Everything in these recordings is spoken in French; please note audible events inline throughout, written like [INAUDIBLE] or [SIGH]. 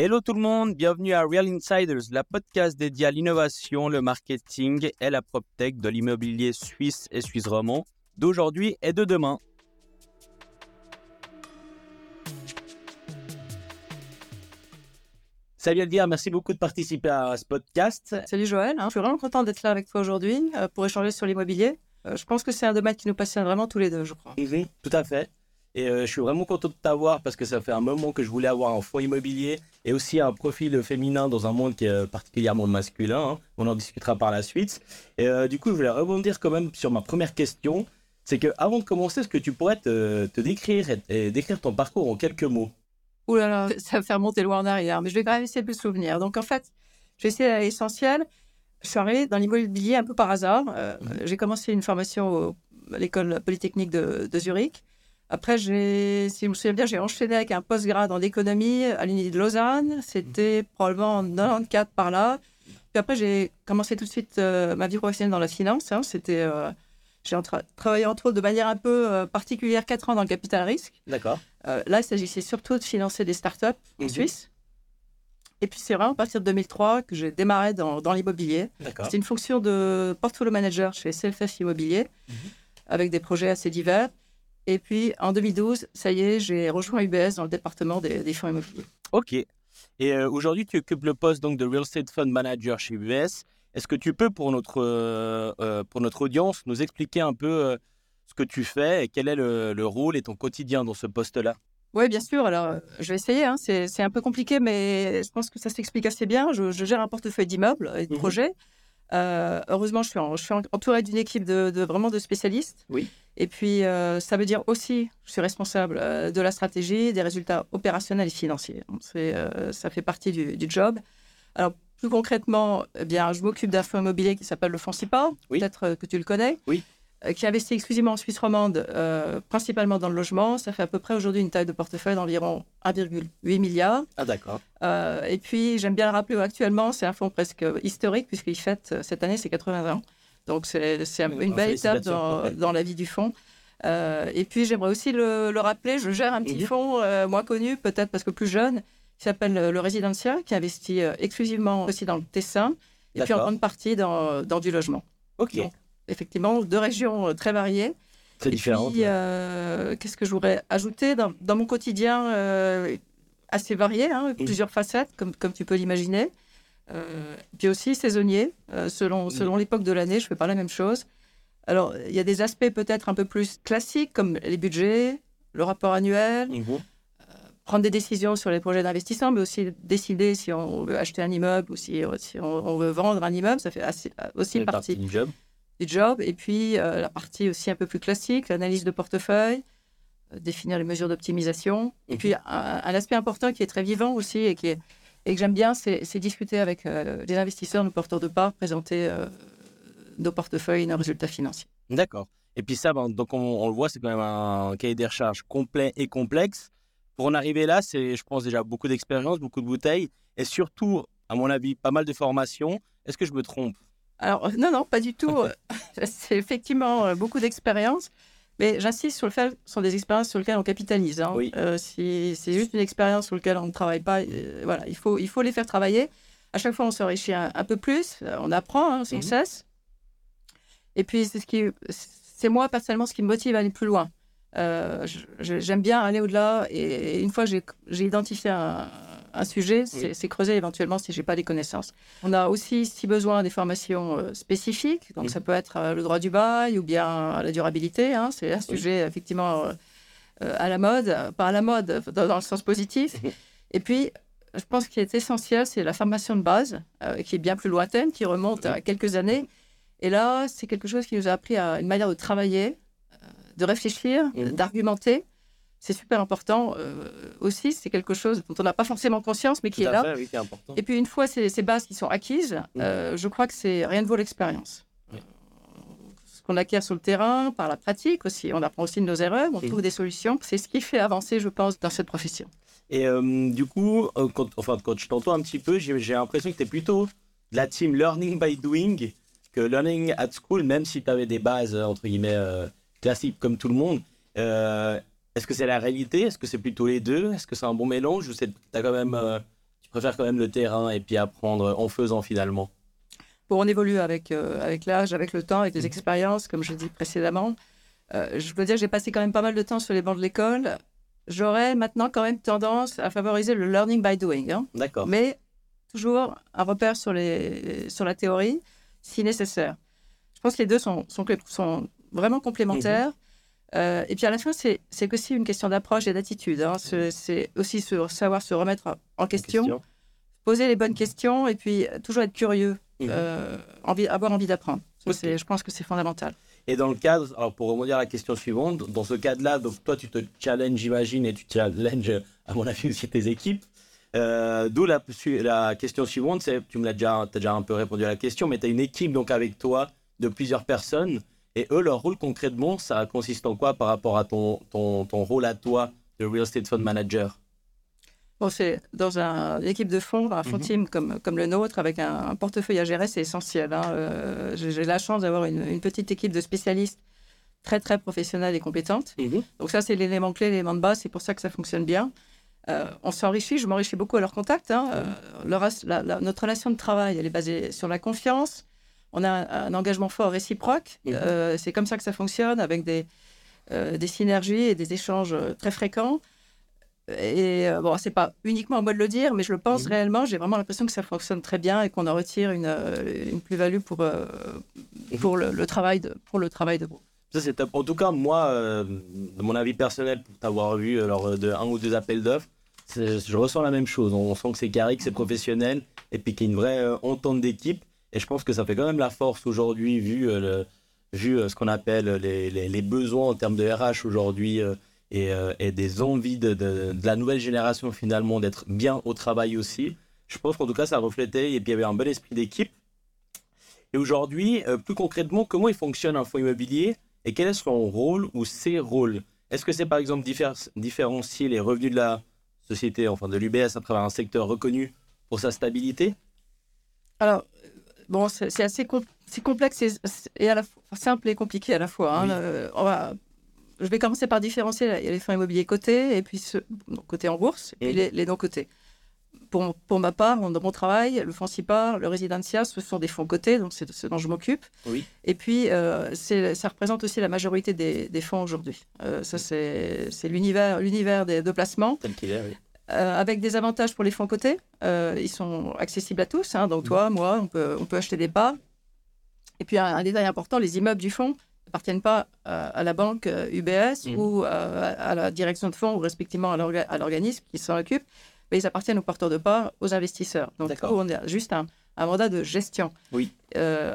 Hello tout le monde, bienvenue à Real Insiders, la podcast dédiée à l'innovation, le marketing et la PropTech de l'immobilier suisse et suisse romand d'aujourd'hui et de demain. Salut Elvire, merci beaucoup de participer à ce podcast. Salut Joël, hein. je suis vraiment content d'être là avec toi aujourd'hui euh, pour échanger sur l'immobilier. Euh, je pense que c'est un domaine qui nous passionne vraiment tous les deux, je crois. Oui, tout à fait. Et euh, je suis vraiment content de t'avoir parce que ça fait un moment que je voulais avoir un fonds immobilier et aussi un profil féminin dans un monde qui est particulièrement masculin. hein. On en discutera par la suite. Et euh, du coup, je voulais rebondir quand même sur ma première question. C'est que avant de commencer, est-ce que tu pourrais te, te décrire et, et décrire ton parcours en quelques mots? Ouh là là, ça va faire monter loin en arrière, mais je vais quand même essayer de me souvenir. Donc en fait, je vais essayer d'aller l'essentiel. Je suis arrivée dans l'immobilier un peu par hasard. Euh, J'ai commencé une formation au- à l'école polytechnique de, de Zurich. Après, si je me souviens bien, j'ai enchaîné avec un postgrad en économie à l'Uni de Lausanne. C'était probablement en 94 par là. Puis après, j'ai commencé tout de suite euh, ma vie professionnelle dans la finance. hein. C'était, euh, j'ai travaillé entre autres de manière un peu euh, particulière 4 ans dans le capital risque. D'accord. Là, il s'agissait surtout de financer des startups en Mhm. Suisse. Et puis, c'est vraiment à partir de 2003 que j'ai démarré dans, dans l'immobilier. D'accord. C'était une fonction de portfolio manager chez CFF Immobilier, Mhm. avec des projets assez divers. Et puis, en 2012, ça y est, j'ai rejoint UBS dans le département des, des fonds immobiliers. Ok. Et euh, aujourd'hui, tu occupes le poste donc de Real Estate Fund Manager chez UBS. Est-ce que tu peux, pour notre, euh, euh, pour notre audience, nous expliquer un peu euh, ce que tu fais et quel est le, le rôle et ton quotidien dans ce poste-là? Oui, bien sûr. Alors, je vais essayer. hein. C'est un peu compliqué, mais je pense que ça s'explique assez bien. Je, je gère un portefeuille d'immeubles et de Mhm. projets. Euh, heureusement, je suis, en- je suis en- entourée d'une équipe de, de- vraiment de spécialistes. Oui. Et puis, euh, ça veut dire aussi, je suis responsable euh, de la stratégie, des résultats opérationnels et financiers. Ça fait partie du, du job. Alors, plus concrètement, eh bien, je m'occupe d'un fonds immobilier qui s'appelle le fonds. Oui. Peut-être que tu le connais. Oui. Euh, qui investit exclusivement en Suisse romande, euh, principalement dans le logement. Ça fait à peu près aujourd'hui une taille de portefeuille d'environ 1,8 milliard. Ah d'accord. Euh, et puis, j'aime bien le rappeler actuellement, c'est un fonds presque historique puisqu'il fête cette année ses 80 ans. Donc, c'est un- une belle étape dans, dans la vie du fonds. Euh, et puis, j'aimerais aussi le, le rappeler, je gère un petit fonds moins connu, peut-être parce que plus jeune, qui s'appelle le Residencia, qui investit exclusivement aussi dans le Tessin et puis en grande partie dans, dans du logement. Ok. Effectivement, deux régions euh, très variées. C'est Et différent. puis, euh, qu'est-ce que je voudrais ajouter dans, dans mon quotidien euh, assez varié, hein, plusieurs facettes, comme, comme tu peux l'imaginer. Euh, puis aussi saisonnier, selon, selon l'époque de l'année, je ne fais pas la même chose. Alors, il y a des aspects peut-être un peu plus classiques, comme les budgets, le rapport annuel, Mhm. prendre des décisions sur les projets d'investissement, mais aussi décider si on veut acheter un immeuble ou si, si on, on veut vendre un immeuble. Ça fait assez- aussi partie partie du job. Du job. Et puis, euh, la partie aussi un peu plus classique, l'analyse de portefeuille, euh, définir les mesures d'optimisation. Et Mhm. puis, un, un aspect important qui est très vivant aussi et, qui est, et que j'aime bien, c'est discuter avec euh, les investisseurs, nos porteurs de parts, présenter nos portefeuilles et nos résultats financiers. D'accord. Et puis ça, ben, donc on, on le voit, c'est quand même un cahier des recharges complet et complexe. Pour en arriver là, c'est, je pense déjà beaucoup d'expérience, beaucoup de bouteilles et surtout, à mon avis, pas mal de formations. Est-ce que je me trompe? Alors, euh, non, non, pas du tout. C'est [LAUGHS] effectivement euh, beaucoup d'expérience. Mais j'insiste sur le fait que ce sont des expériences sur lesquelles on capitalise. hein. Oui. Euh, si c'est juste une expérience sur laquelle on ne travaille pas, euh, voilà, il faut, il faut les faire travailler. À chaque fois, on s'enrichit un, un peu plus, on apprend hein, sans Mhm. cesse. Et puis, c'est ce qui, c'est moi personnellement ce qui me motive à aller plus loin. Euh, J'aime bien aller au-delà et, et une fois j'ai identifié un, un sujet, c'est Oui. creuser éventuellement si j'ai pas les connaissances. On a aussi, si besoin, des formations euh, spécifiques. Donc, ça peut être euh, le droit du bail ou bien la durabilité. hein. C'est un sujet, effectivement, euh, à la mode, pas à la mode, [LAUGHS] dans, dans le sens positif. Et puis, je pense qu'il est essentiel, c'est la formation de base, qui est bien plus lointaine, qui remonte à quelques années. Et là, c'est quelque chose qui nous a appris à une manière de travailler, de réfléchir, d'argumenter. C'est super important euh, aussi. C'est quelque chose dont on n'a pas forcément conscience, mais qui Tout est là. fait, oui, qui est important. Et puis une fois ces, ces bases qui sont acquises, euh, je crois que c'est rien ne vaut l'expérience. Oui. Ce qu'on acquiert sur le terrain, par la pratique aussi, on apprend aussi de nos erreurs, on trouve des solutions. C'est ce qui fait avancer, je pense, dans cette profession. Et euh, du coup, quand, enfin, quand je t'entends un petit peu, j'ai l'impression que tu es plutôt de la team learning by doing que learning at school, même si tu avais des bases, entre guillemets, classiques comme tout le monde. Euh, Est-ce que c'est la réalité? Est-ce que c'est plutôt les deux? Est-ce que c'est un bon mélange Ou c'est- t'as quand même, euh, Tu préfères quand même le terrain et puis apprendre en faisant finalement? Bon, on évolue avec, euh, avec l'âge, avec le temps, avec les Mhm. expériences, comme je dit précédemment. Euh, je peux dire j'ai passé quand même pas mal de temps sur les bancs de l'école. J'aurais maintenant quand même tendance à favoriser le learning by doing, hein. D'accord. mais toujours un repère sur, les, sur la théorie, si nécessaire. Je pense que les deux sont, sont, sont vraiment complémentaires. Euh, et puis à la fin, c'est c'est aussi une question d'approche et d'attitude. hein. C'est aussi se- savoir se remettre en question, poser les bonnes questions et puis toujours être curieux, Mhm. euh, envie, avoir envie d'apprendre. Je pense que c'est fondamental. Et dans le cadre, alors pour rebondir à la question suivante, dans ce cadre-là, donc toi tu te challenges, j'imagine, et tu challenges, à mon avis, aussi tes équipes. Euh, D'où la, question suivante, tu me l'as déjà, as déjà un peu répondu à la question, mais tu as une équipe donc avec toi de plusieurs personnes, et eux, leur rôle concrètement, ça consiste en quoi par rapport à ton, ton, ton rôle à toi de Real Estate Fund Manager? Bon, c'est dans un- une équipe de fonds, un fonds Mhm. team comme, comme le nôtre, avec un, un portefeuille à gérer, c'est essentiel. hein. Euh, J'ai la chance d'avoir une, une petite équipe de spécialistes très, très professionnels et compétentes. Donc ça, c'est l'élément clé, l'élément de base. C'est pour ça que ça fonctionne bien. Euh, on s'enrichit, je m'enrichis beaucoup à leur contact. hein. Euh, la- la- notre relation de travail, elle est basée sur la confiance. On a un, un engagement fort réciproque. Mhm. Euh, c'est comme ça que ça fonctionne, avec des, euh, des synergies et des échanges euh, très fréquents. Et euh, bon, c'est pas uniquement à moi de le dire, mais je le pense Mhm. réellement. J'ai vraiment l'impression que ça fonctionne très bien et qu'on en retire une, une plus-value pour, Mhm. pour, le, le travail de, pour le travail de groupe. Ça, c'est top. En tout cas, moi, de mon avis personnel, pour t'avoir vu lors de un ou deux appels d'offres, je ressens la même chose. On sent que c'est carré, que c'est professionnel, et puis qu'il y a une vraie entente d'équipe. Et je pense que ça fait quand même la force aujourd'hui, vu, euh, vu euh, ce qu'on appelle les, les- besoins en termes de RH aujourd'hui, euh, et, des envies de, de- de la nouvelle génération finalement d'être bien au travail aussi. Je pense qu'en tout cas, ça reflétait, et puis il y avait un bon esprit d'équipe. Et aujourd'hui, plus concrètement, comment il fonctionne un fonds immobilier et quel est son rôle ou ses rôles? Est-ce que c'est par exemple diffé- différencier les revenus de la société, enfin de l'UBS, à travers un secteur reconnu pour sa stabilité? Alors, bon, c'est assez com- complexe et, et à la fois simple et compliqué à la fois. hein. Oui. Euh, on va, je vais commencer par différencier il y a les fonds immobiliers cotés et puis donc, cotés en bourse et puis les, les non cotés. Pour, pour ma part, dans mon travail, le fonds CIPAR, le Residencia, ce sont des fonds cotés, donc c'est ce dont je m'occupe. Oui. Et puis, euh, ça représente aussi la majorité des, des fonds aujourd'hui. Euh, ça, c'est l'univers de placement. tel qu'il est oui. Euh, avec des avantages pour les fonds cotés. Euh, ils sont accessibles à tous. hein. donc, Mhm. toi, moi, on peut, on peut acheter des parts. Et puis, un, un détail important les immeubles du fonds n'appartiennent pas euh, à la banque euh, UBS Mhm. ou à la direction de fonds ou respectivement à l'orga- à l'organisme qui s'en occupe, mais ils appartiennent aux porteurs de parts, aux investisseurs. Donc, on a juste un, un mandat de gestion. Oui.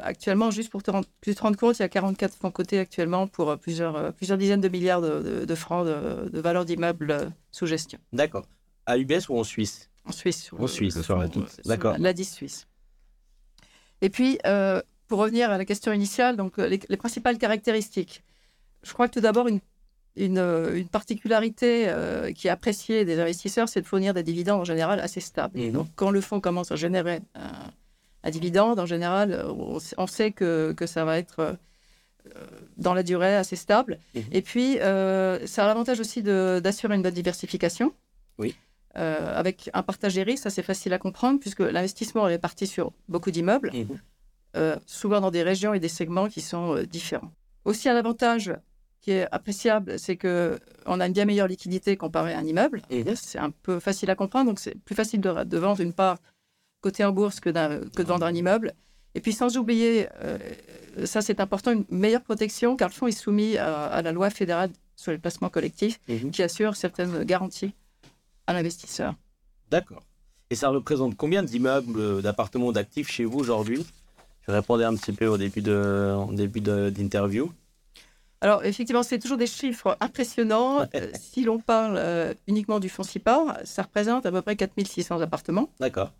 Actuellement, juste pour te rendre, te rendre compte, il y a 44 fonds cotés actuellement pour plusieurs, plusieurs dizaines de milliards de, de- de francs de, de valeur d'immeubles sous gestion. D'accord. À UBS ou en Suisse? En Suisse. En Suisse, sur la d'accord. la- L'ADIS suisse. Et puis, euh, pour revenir à la question initiale, donc euh, les, les principales caractéristiques. Je crois que tout d'abord, une, une, euh, une particularité euh, qui est appréciée des investisseurs, c'est de fournir des dividendes en général assez stables. Donc, quand le fonds commence à générer un, un dividende, en général, on, sait- on sait que, que ça va être dans la durée assez stable. Mhm. Et puis, euh, ça a l'avantage aussi de- d'assurer une bonne diversification. Oui. Euh, avec un partage des risques, ça c'est facile à comprendre puisque l'investissement est parti sur beaucoup d'immeubles, Mhm. euh, souvent dans des régions et des segments qui sont euh, différents. Aussi un avantage qui est appréciable, c'est que on a une bien meilleure liquidité comparé à un immeuble. Mhm. C'est un peu facile à comprendre, donc c'est plus facile de, de vendre une part cotée en bourse que, de vendre un immeuble. Et puis sans oublier, ça c'est important, une meilleure protection car le fonds est soumis à, à la loi fédérale sur les placements collectifs Mhm. qui assure certaines garanties à l'investisseur. D'accord. Et ça représente combien d'immeubles, euh, d'appartements, d'actifs chez vous aujourd'hui? Je répondais un petit peu au début de, en début d'interview. Alors, effectivement, c'est toujours des chiffres impressionnants. Euh, si l'on parle euh, uniquement du fonds CIPAR, ça représente à peu près 4600 appartements, D'accord.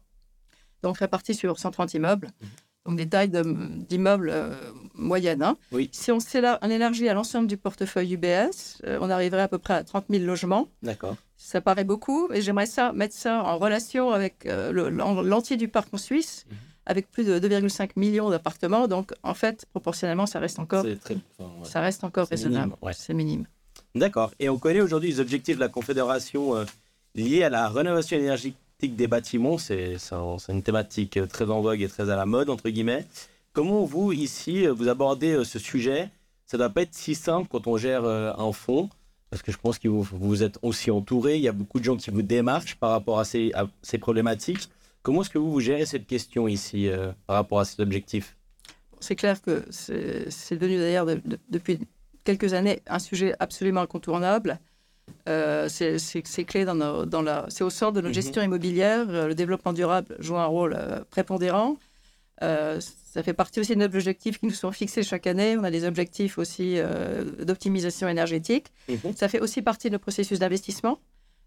donc répartis sur 130 immeubles. Mhm. Donc, des tailles de- d'immeubles euh, moyennes. hein. Oui. Si on, on élargit à l'ensemble du portefeuille UBS, euh, on arriverait à peu près à 30 000 logements. D'accord. Ça paraît beaucoup, mais j'aimerais ça, mettre ça en relation avec euh, le- l'en- l'entier du parc en Suisse, Mhm. avec plus de 2,5 millions d'appartements. Donc, en fait, proportionnellement, ça reste encore, C'est très. enfin, ouais. ça reste encore raisonnable. ouais. C'est minime. D'accord. Et on connaît aujourd'hui les objectifs de la Confédération euh, liés à la rénovation énergétique des bâtiments, c'est une thématique très en vogue et très à la mode, entre guillemets. Comment vous, ici, vous abordez ce sujet? Ça ne doit pas être si simple quand on gère un fonds, parce que je pense que vous, vous êtes aussi entouré, il y a beaucoup de gens qui vous démarchent par rapport à ces, à ces problématiques. Comment est-ce que vous, vous gérez cette question ici par rapport à cet objectif? C'est clair que c'est devenu d'ailleurs depuis quelques années un sujet absolument incontournable. Euh, c'est clé dans, dans la, c'est au sort de notre mhm. gestion immobilière. Euh, le développement durable joue un rôle euh, prépondérant. ça fait partie aussi de nos objectifs qui nous sont fixés chaque année. On a des objectifs aussi d'optimisation énergétique. Mhm. Ça fait aussi partie de nos processus d'investissement.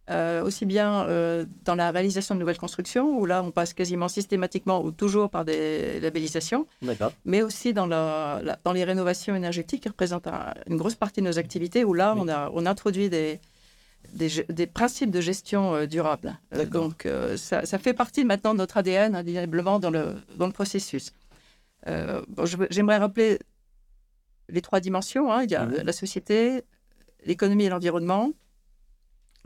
Euh, aussi bien euh, dans la réalisation de nouvelles constructions, où là, on passe quasiment systématiquement ou toujours par des labellisations, mais aussi dans, la, dans les rénovations énergétiques, qui représentent une grosse partie de nos activités, où là, on, a, on introduit des, des, principes de gestion euh, durable. donc, ça, ça, fait partie maintenant de notre ADN, indéniablement, dans le, dans le processus. J'aimerais rappeler les trois dimensions. Hein. Il y a la société, l'économie et l'environnement.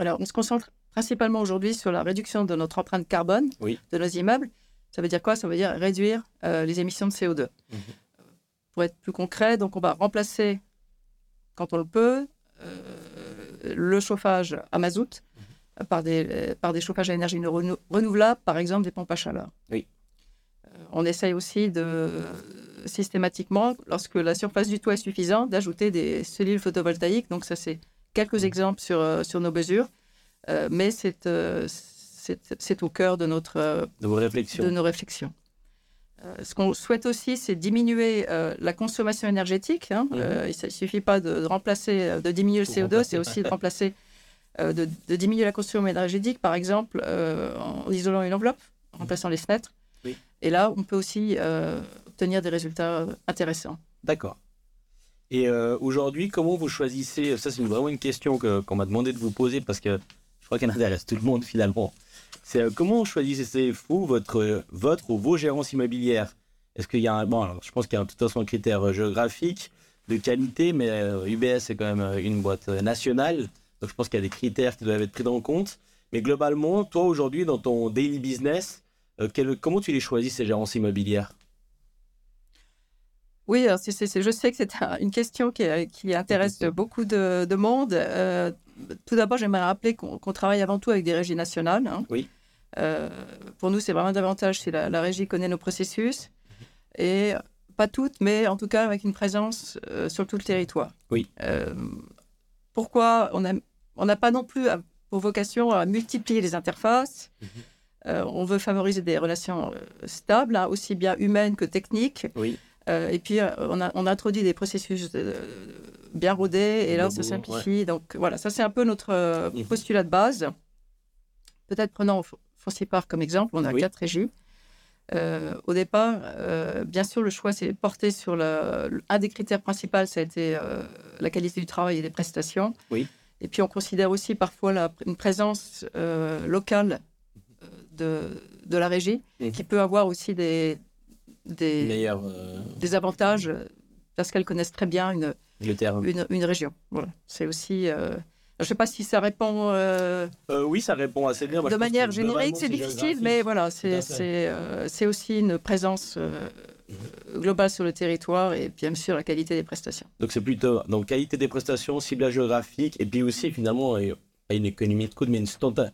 Alors, on se concentre principalement aujourd'hui sur la réduction de notre empreinte carbone de nos immeubles. Ça veut dire quoi? Ça veut dire réduire euh, les émissions de CO2. Mhm. Pour être plus concret, donc on va remplacer, quand on le peut, euh, le chauffage à mazout mhm. par, des, par des chauffages à énergie renouvelable, par exemple des pompes à chaleur. Oui. Euh, on essaye aussi de systématiquement, lorsque la surface du toit est suffisante, d'ajouter des cellules photovoltaïques. Donc ça, c'est quelques exemples sur, euh, sur nos mesures, euh, mais euh, c'est au cœur de, notre, de, vos réflexions. de nos réflexions. ce qu'on souhaite aussi, c'est diminuer la consommation énergétique. Hein. Mhm. il ne suffit pas de, remplacer, de diminuer le CO2, c'est aussi de remplacer, de, de, diminuer la consommation énergétique, par exemple, en isolant une enveloppe, en remplaçant les fenêtres. Et là, on peut aussi obtenir des résultats intéressants. D'accord. Et euh, aujourd'hui, comment vous choisissez Ça, c'est vraiment une question qu'on m'a demandé de vous poser parce que je crois qu'elle intéresse tout le monde finalement. C'est euh, comment choisissez vous votre, votre ou vos gérances immobilières? Est-ce qu'il y a un. Bon, alors, je pense qu'il y a toute façon un critère euh, géographique, de qualité, mais UBS c'est quand même une boîte nationale. Donc je pense qu'il y a des critères qui doivent être pris en compte. Mais globalement, toi aujourd'hui, dans ton daily business, comment tu les choisis ces gérances immobilières? Oui, je sais que c'est une question qui, intéresse beaucoup de, monde. Euh, tout d'abord, j'aimerais rappeler qu'on travaille avant tout avec des régies nationales. Hein. Oui. Euh, pour nous, c'est vraiment davantage si la, régie connaît nos processus. Et pas toutes, mais en tout cas avec une présence euh, sur tout le territoire. Oui. pourquoi on n'a on pas non plus pour vocation à multiplier les interfaces mhm. On veut favoriser des relations stables, hein, aussi bien humaines que techniques. Oui. Euh, et puis, euh, on, a, on, introduit des processus euh, bien rodés et là, ça simplifie. Donc, voilà, ça, c'est un peu notre mhm. postulat de base. Peut-être prenons Foncier Park comme exemple, on a quatre régies. au départ, bien sûr, le choix s'est porté sur le, un des critères principaux, ça a été la qualité du travail et des prestations. Oui. Et puis, on considère aussi parfois la, une présence locale de, de, la régie, mhm. qui peut avoir aussi des, des, euh, des avantages parce qu'elles connaissent très bien une, une, une, région. Voilà. C'est aussi. Euh, je ne sais pas si ça répond. Euh, oui, ça répond assez bien. de manière générique, c'est difficile, mais voilà, c'est aussi une présence globale sur le territoire et bien sûr la qualité des prestations. Donc c'est plutôt donc qualité des prestations, ciblage géographique et puis aussi finalement une économie de coût, mais une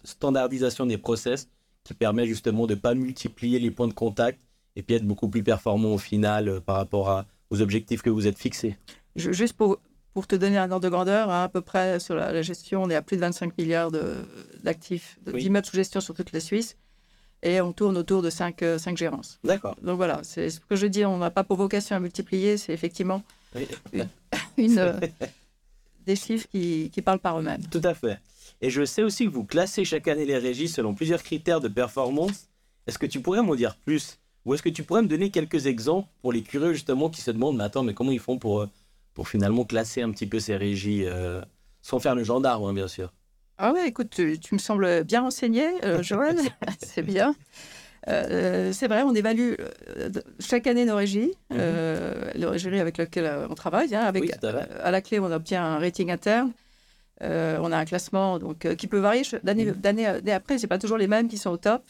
standardisation des process qui permet justement de ne pas multiplier les points de contact et puis être beaucoup plus performant au final euh, par rapport à, aux objectifs que vous êtes fixés. juste pour, pour te donner un ordre de grandeur, hein, à peu près sur la, gestion, on est à plus de 25 milliards d'actifs, d'immeubles sous gestion sur toute la Suisse. Et on tourne autour de 5, 5 euh, gérances. D'accord. Donc voilà, c'est ce que je dis, on n'a pas pour vocation à multiplier, c'est effectivement [LAUGHS] une, euh, des chiffres qui, qui parlent par eux-mêmes. Tout à fait. Et je sais aussi que vous classez chaque année les régies selon plusieurs critères de performance. Est-ce que tu pourrais m'en dire plus? Ou est-ce que tu pourrais me donner quelques exemples pour les curieux justement qui se demandent, mais attends, mais comment ils font pour, euh, pour finalement classer un petit peu ces régies euh, sans faire le gendarme, hein, bien sûr? Ah ouais, écoute, tu, me sembles bien renseigné, euh, [LAUGHS] Joël, [LAUGHS] c'est bien. c'est vrai, on évalue chaque année nos régies, mm le régie avec lequel on travaille. Hein, avec, à, la clé, on obtient un rating interne. on a un classement donc, qui peut varier d'année mmh. d'année après. C'est pas toujours les mêmes qui sont au top.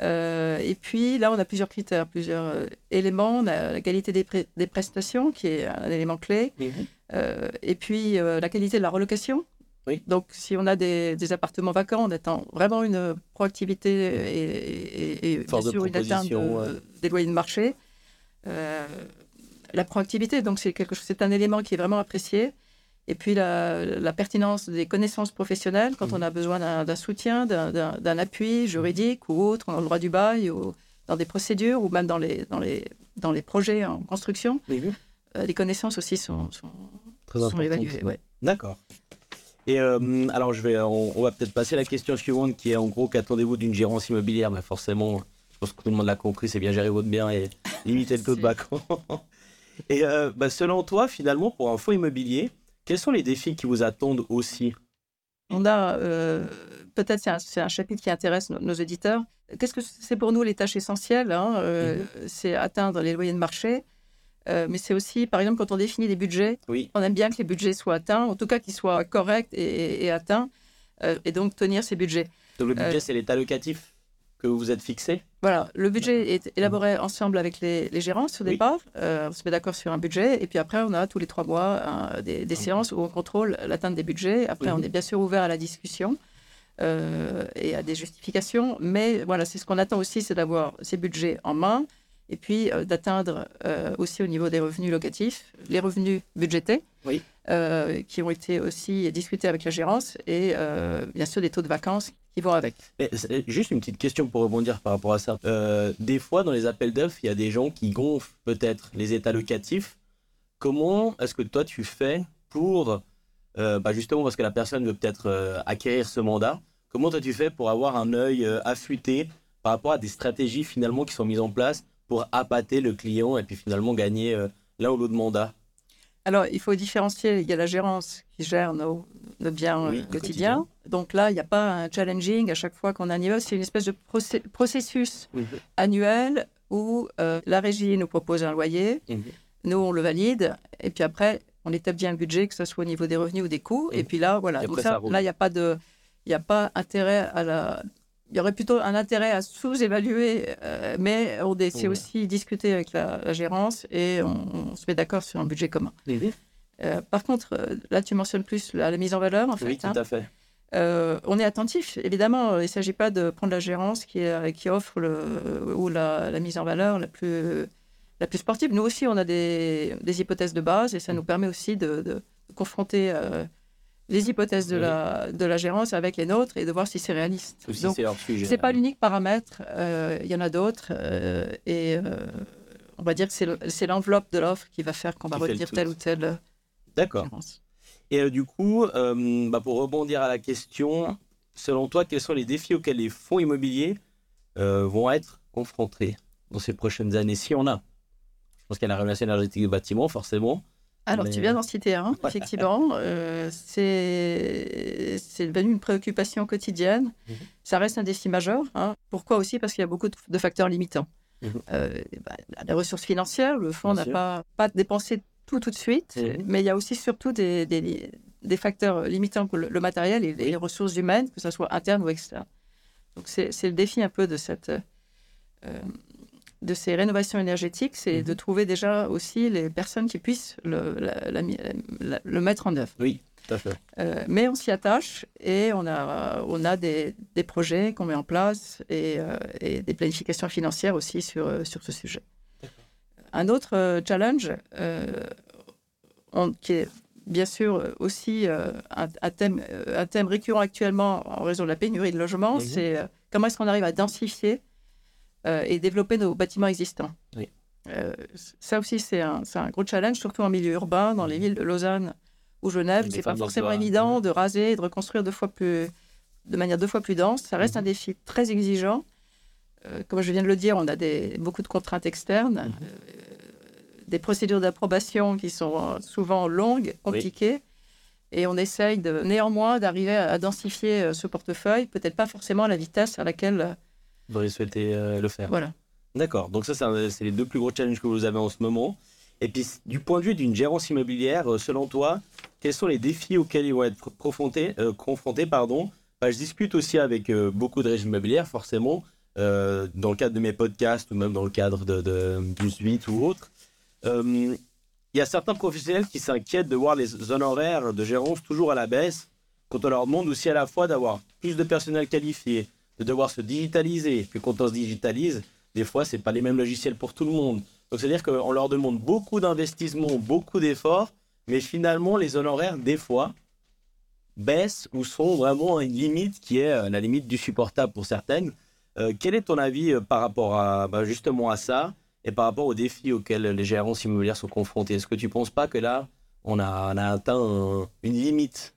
Et puis là, on a plusieurs critères, plusieurs éléments. On a la qualité des, des, prestations, qui est un élément clé. Mmh. et puis la qualité de la relocation. Oui. Donc, si on a des, des, appartements vacants, on attend vraiment une proactivité et, et, bien sûr une atteinte des loyers de marché. Euh, la proactivité, donc c'est quelque chose, c'est un élément qui est vraiment apprécié. Et puis la, la pertinence des connaissances professionnelles quand mmh. on a besoin d'un soutien, d'un appui juridique ou autre dans le droit du bail ou dans des procédures ou même dans les, dans les, dans les projets en construction. Euh, les connaissances aussi sont, sont, Très sont évaluées. Ouais. D'accord. Et euh, alors, je vais, on, va peut-être passer à la question suivante qui est en gros qu'attendez-vous d'une gérance immobilière? Mais Forcément, je pense que tout le monde l'a compris, c'est bien gérer votre bien et [LAUGHS] limiter le taux de vacances. [LAUGHS] Et euh, bah, selon toi, finalement, pour un fonds immobilier, quels sont les défis qui vous attendent aussi? On a, euh, peut-être c'est un, chapitre qui intéresse nos, éditeurs. Qu'est-ce que c'est pour nous les tâches essentielles hein, mhm. C'est atteindre les loyers de marché, euh, mais c'est aussi, par exemple, quand on définit des budgets, on aime bien que les budgets soient atteints, en tout cas qu'ils soient corrects et, atteints, euh, et donc tenir ces budgets. Donc le budget, euh, c'est l'état locatif? Que vous vous êtes fixé? Voilà, le budget est élaboré ensemble avec les, les gérants au départ. on se met d'accord sur un budget, et puis après, on a tous les trois mois des, séances où on contrôle l'atteinte des budgets. Après, on est bien sûr ouvert à la discussion. et à des justifications. Mais voilà, c'est ce qu'on attend aussi, c'est d'avoir ces budgets en main, et puis euh, d'atteindre euh, aussi au niveau des revenus locatifs les revenus budgétés, oui. Euh, qui ont été aussi discutés avec la gérance, et bien sûr des taux de vacances qui vont avec. juste une petite question pour rebondir par rapport à ça. des fois, dans les appels d'offres, il y a des gens qui gonflent peut-être les états locatifs. Comment est-ce que toi tu fais pour, bah justement parce que la personne veut peut-être acquérir ce mandat, comment toi tu fais pour avoir un œil affûté par rapport à des stratégies finalement qui sont mises en place pour appâter le client et puis finalement gagner euh, l'un ou l'autre mandat? Alors, il faut différencier. Il y a la gérance qui gère nos, biens euh, quotidiens. Donc là, il n'y a pas un challenging à chaque fois qu'on a un niveau. C'est une espèce de processus annuel où euh, la régie nous propose un loyer. Mhm. Nous, on le valide. Et puis après, on établit un budget, que ce soit au niveau des revenus ou des coûts. Et mhm. puis là, voilà. Donc ça, là, il n'y a pas de... Il n'y a pas intérêt à la, il y aurait plutôt un intérêt à sous-évaluer, euh, mais on essaie aussi discuter avec la, gérance et on, se met d'accord sur un budget commun. Euh, par contre, euh, là, tu mentionnes plus la, mise en valeur, en fait. Oui, tout hein. à fait. on est attentif. Évidemment, il ne s'agit pas de prendre la gérance qui, qui offre le, ou la, mise en valeur la plus, la plus sportive. Nous aussi, on a des, des hypothèses de base et ça nous permet aussi de, de confronter les hypothèses de, la, de la gérance avec les nôtres et de voir si c'est réaliste. Si c'est n'est pas l'unique paramètre, euh, il y en a d'autres. Euh, et euh, on va dire que c'est l'enveloppe de l'offre qui va faire qu'on va retenir telle ou telle D'accord. Et du coup, bah, pour rebondir à la question, selon toi, quels sont les défis auxquels les fonds immobiliers vont être confrontés dans ces prochaines années, si on a? Je pense qu'il y a la rénovation énergétique des bâtiments, forcément. Alors, tu viens d'en citer un, [LAUGHS] effectivement. Euh, c'est devenu une préoccupation quotidienne. Mhm. Ça reste un défi majeur. Hein. Pourquoi aussi? Parce qu'il y a beaucoup de, facteurs limitants. Mhm. Euh, bah, les ressources financières, le fonds n'a pas, pas dépensé tout tout de suite, mais il y a aussi surtout des, des, facteurs limitants pour le, matériel et les ressources humaines, que ce soit interne ou externe. Donc, c'est le défi un peu de cette... Euh, de ces rénovations énergétiques, c'est de mhm. trouver déjà aussi les personnes qui puissent le, le mettre en œuvre. Oui, tout à fait. Euh, mais on s'y attache et on a, on a des, des projets qu'on met en place et, euh, et, des planifications financières aussi sur, euh, sur ce sujet. Un autre challenge qui est bien sûr aussi un, thème, un thème récurrent actuellement en raison de la pénurie de logements, c'est comment est-ce qu'on arrive à densifier et développer nos bâtiments existants. Euh, ça aussi, c'est un, un, gros challenge, surtout en milieu urbain, dans les villes de Lausanne ou Genève. C'est pas forcément évident de raser et de reconstruire deux fois plus, de manière deux fois plus dense. Ça reste mhm. un défi très exigeant. Euh, comme je viens de le dire, on a des, beaucoup de contraintes externes, mhm. des procédures d'approbation qui sont souvent longues, compliquées. Et on essaye de, néanmoins d'arriver à densifier ce portefeuille, peut-être pas forcément à la vitesse à laquelle vous auriez souhaité euh, le faire. Voilà. D'accord. Donc ça, c'est les deux plus gros challenges que vous avez en ce moment. Et puis, du point de vue d'une gérance immobilière, euh, selon toi, quels sont les défis auxquels ils vont être confrontés, confrontés pardon? Bah, je discute aussi avec beaucoup de régimes immobilières, forcément, dans le cadre de mes podcasts ou même dans le cadre de, de, du 8 ou autre. Il y a certains professionnels qui s'inquiètent de voir les honoraires de gérance toujours à la baisse, quand on leur demande aussi à la fois d'avoir plus de personnel qualifié, de devoir se digitaliser. Puis quand on se digitalise, des fois, ce n'est pas les mêmes logiciels pour tout le monde. Donc, c'est-à-dire qu'on leur demande beaucoup d'investissement, beaucoup d'efforts, mais finalement, les honoraires, des fois, baissent ou sont vraiment à une limite qui est euh, la limite du supportable pour certaines. Euh, quel est ton avis euh, par rapport à bah, justement à ça et par rapport aux défis auxquels les gérances immobilières sont confrontés? Est-ce que tu ne penses pas que là, on a atteint une limite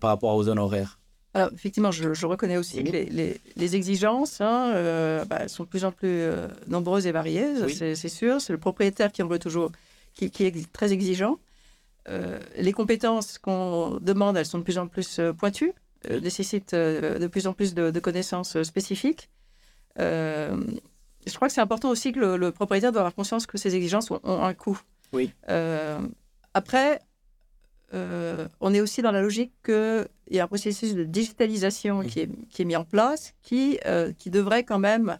par rapport aux honoraires? Alors, effectivement, je, reconnais aussi que les, exigences hein, euh, bah, sont de plus en plus euh, nombreuses et variées, c'est sûr. C'est le propriétaire qui en veut toujours, qui, est très exigeant. Euh, les compétences qu'on demande, elles sont de plus en plus pointues, nécessitent de plus en plus de, connaissances spécifiques. je crois que c'est important aussi que le, propriétaire doit avoir conscience que ces exigences ont, ont un coût. Oui. après, euh, on est aussi dans la logique qu'il y a un processus de digitalisation qui, est, qui, est, mis en place, qui, euh, qui devrait quand même,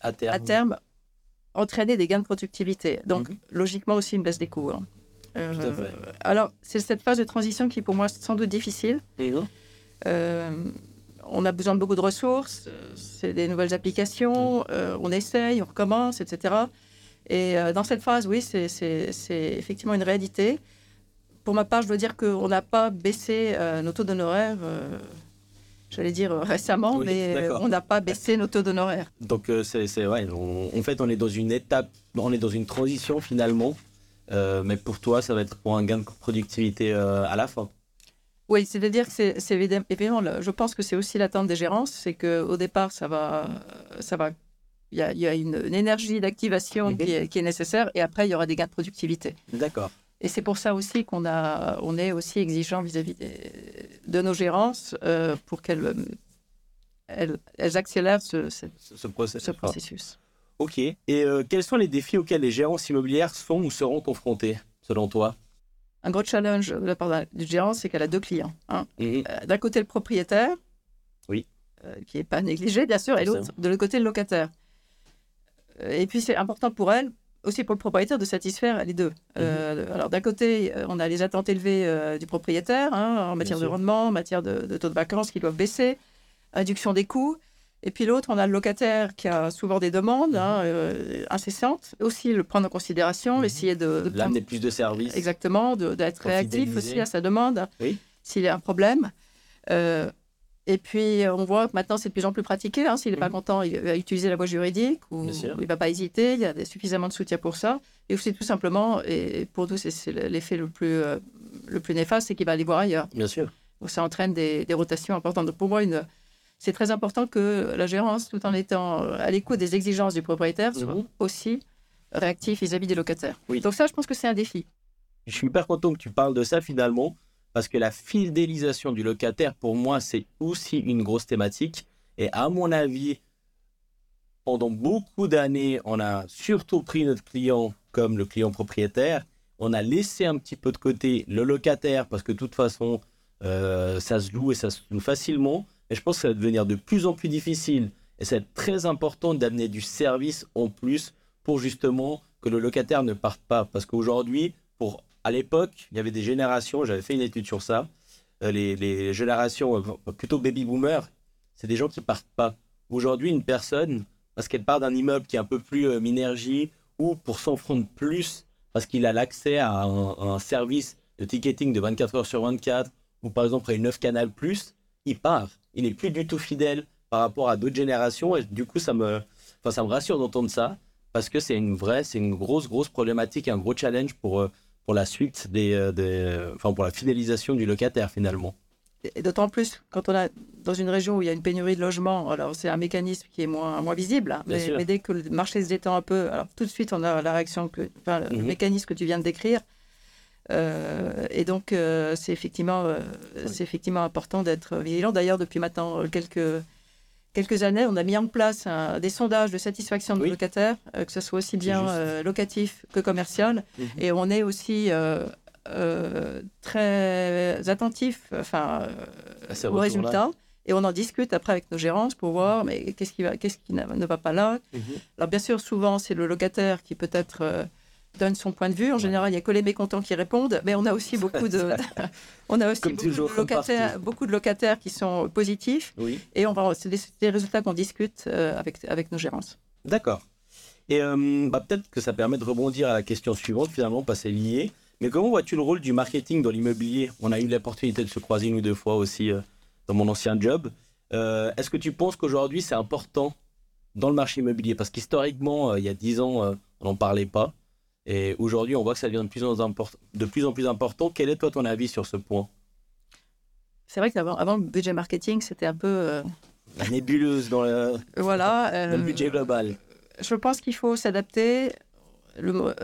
à terme, à terme, entraîner des gains de productivité. Donc, mhm. logiquement aussi une baisse des coûts. Hein. Euh, alors, c'est cette phase de transition qui, pour moi, est sans doute difficile. on a besoin de beaucoup de ressources, c'est des nouvelles applications, mhm. on essaye, on recommence, etc. Et dans cette phase, oui, c'est effectivement une réalité pour ma part, je dois dire qu'on n'a pas baissé euh, nos taux d'honoraires, euh, j'allais dire euh, récemment, mais on n'a pas baissé nos taux d'honoraires. Donc, c'est vrai, en fait, on est dans une étape, on est dans une transition finalement, mais pour toi, ça va être pour un gain de productivité à la fin. Oui, c'est-à-dire que c'est évidemment, je pense que c'est aussi l'attente des gérances, c'est qu'au départ, ça va, ça va il y, a, une, énergie d'activation qui, qui, est nécessaire et après, il y aura des gains de productivité. D'accord. Et c'est pour ça aussi qu'on a, on est aussi exigeant vis-à-vis de nos gérances euh, pour qu'elles elles, accélèrent ce, ce, processus. Ok. Et euh, quels sont les défis auxquels les gérances immobilières sont ou seront confrontés, selon toi? Un gros challenge de la part du gérant, c'est qu'elle a deux clients. Hein. Mhm. Euh, d'un côté, le propriétaire, oui. qui n'est pas négligé, bien sûr, et l'autre, de l'autre côté, le locataire. Et puis, c'est important pour elle aussi pour le propriétaire de satisfaire les deux. Euh, mhm. alors d'un côté, euh, on a les attentes élevées euh, du propriétaire hein, en matière de rendement, en matière de, taux de vacances qui doivent baisser, réduction des coûts. Et puis l'autre, on a le locataire qui a souvent des demandes hein, incessantes. Aussi le prendre en considération, mhm. essayer de, de l'amener plus de services. Exactement, d'être réactif aussi à sa demande oui. s'il y a un problème. Et puis, on voit que maintenant, c'est de plus en plus pratiqué. Hein. S'il n'est pas mhm. content, il va utiliser la voie juridique ou il ne va pas hésiter. Il y a suffisamment de soutien pour ça. Et aussi, tout simplement, et pour nous, c'est l'effet le plus, euh, le plus néfaste, c'est qu'il va aller voir ailleurs. Bien sûr. Donc, ça entraîne des, rotations importantes. Donc, pour moi, une, c'est très important que la gérance, tout en étant à l'écoute des exigences du propriétaire, soit mhm. aussi réactif vis-à-vis des locataires. Oui. Donc, ça, je pense que c'est un défi. Je suis hyper content que tu parles de ça finalement parce que la fidélisation du locataire, pour moi, c'est aussi une grosse thématique. Et à mon avis, pendant beaucoup d'années, on a surtout pris notre client comme le client propriétaire. On a laissé un petit peu de côté le locataire parce que de toute façon, euh, ça se loue et ça se loue facilement. Et je pense que ça va devenir de plus en plus difficile. Et c'est très important d'amener du service en plus pour justement que le locataire ne parte pas. Parce qu'aujourd'hui, pour à l'époque, il y avait des générations, j'avais fait une étude sur ça, euh, les, générations euh, plutôt baby boomers, c'est des gens qui partent pas. Aujourd'hui, une personne, parce qu'elle part d'un immeuble qui est un peu plus euh, minergie, ou pour s'enfronter plus, parce qu'il a l'accès à, un, service de ticketing de 24 heures sur 24, ou par exemple à une 9 Canal+, il part. Il n'est plus du tout fidèle par rapport à d'autres générations, et du coup, ça me, ça me rassure d'entendre ça, parce que c'est une vraie, c'est une grosse, grosse problématique, un gros challenge pour pour la suite des, euh, des, enfin pour la fidélisation du locataire finalement. Et d'autant plus quand on a dans une région où il y a une pénurie de logements, alors c'est un mécanisme qui est moins, moins visible, hein, mais, dès que le marché se détend un peu, alors tout de suite on a la réaction, que, enfin, le mhm. mécanisme que tu viens de décrire. Euh, et donc euh, c'est effectivement, c'est effectivement important d'être vigilant. D'ailleurs, depuis maintenant quelques quelques années, on a mis en place des sondages de satisfaction de locataires, euh, que ce soit aussi bien euh, locatif que commercial. Mhm. Et on est aussi euh, très attentifs enfin, aux résultats. Et on en discute après avec nos gérances pour voir mais qu'est-ce qui, va, qu'est-ce qui ne va pas là. Mhm. Alors bien sûr, souvent, c'est le locataire qui peut-être donne son point de vue. En général, il n'y a que les mécontents qui répondent, mais on a aussi beaucoup de, [LAUGHS] on a aussi beaucoup, de locataires, beaucoup de locataires qui sont positifs. Oui. Et on va, c'est des, résultats qu'on discute euh, avec, avec nos gérances. D'accord. Et euh, bah, peut-être que ça permet de rebondir à la question suivante, finalement, pas c'est lié. Mais comment vois-tu le rôle du marketing dans l'immobilier? On a eu l'opportunité de se croiser une ou deux fois aussi dans mon ancien job. Euh, est-ce que tu penses qu'aujourd'hui c'est important dans le marché immobilier? Parce qu'historiquement, euh, il y a 10 ans, euh, on n'en parlait pas. Et aujourd'hui, on voit que ça devient de plus, en de plus en plus important. Quel est toi ton avis sur ce point? C'est vrai qu'avant avant, le budget marketing, c'était un peu... La nébuleuse dans le, voilà, le budget global. Je pense qu'il faut s'adapter. Le,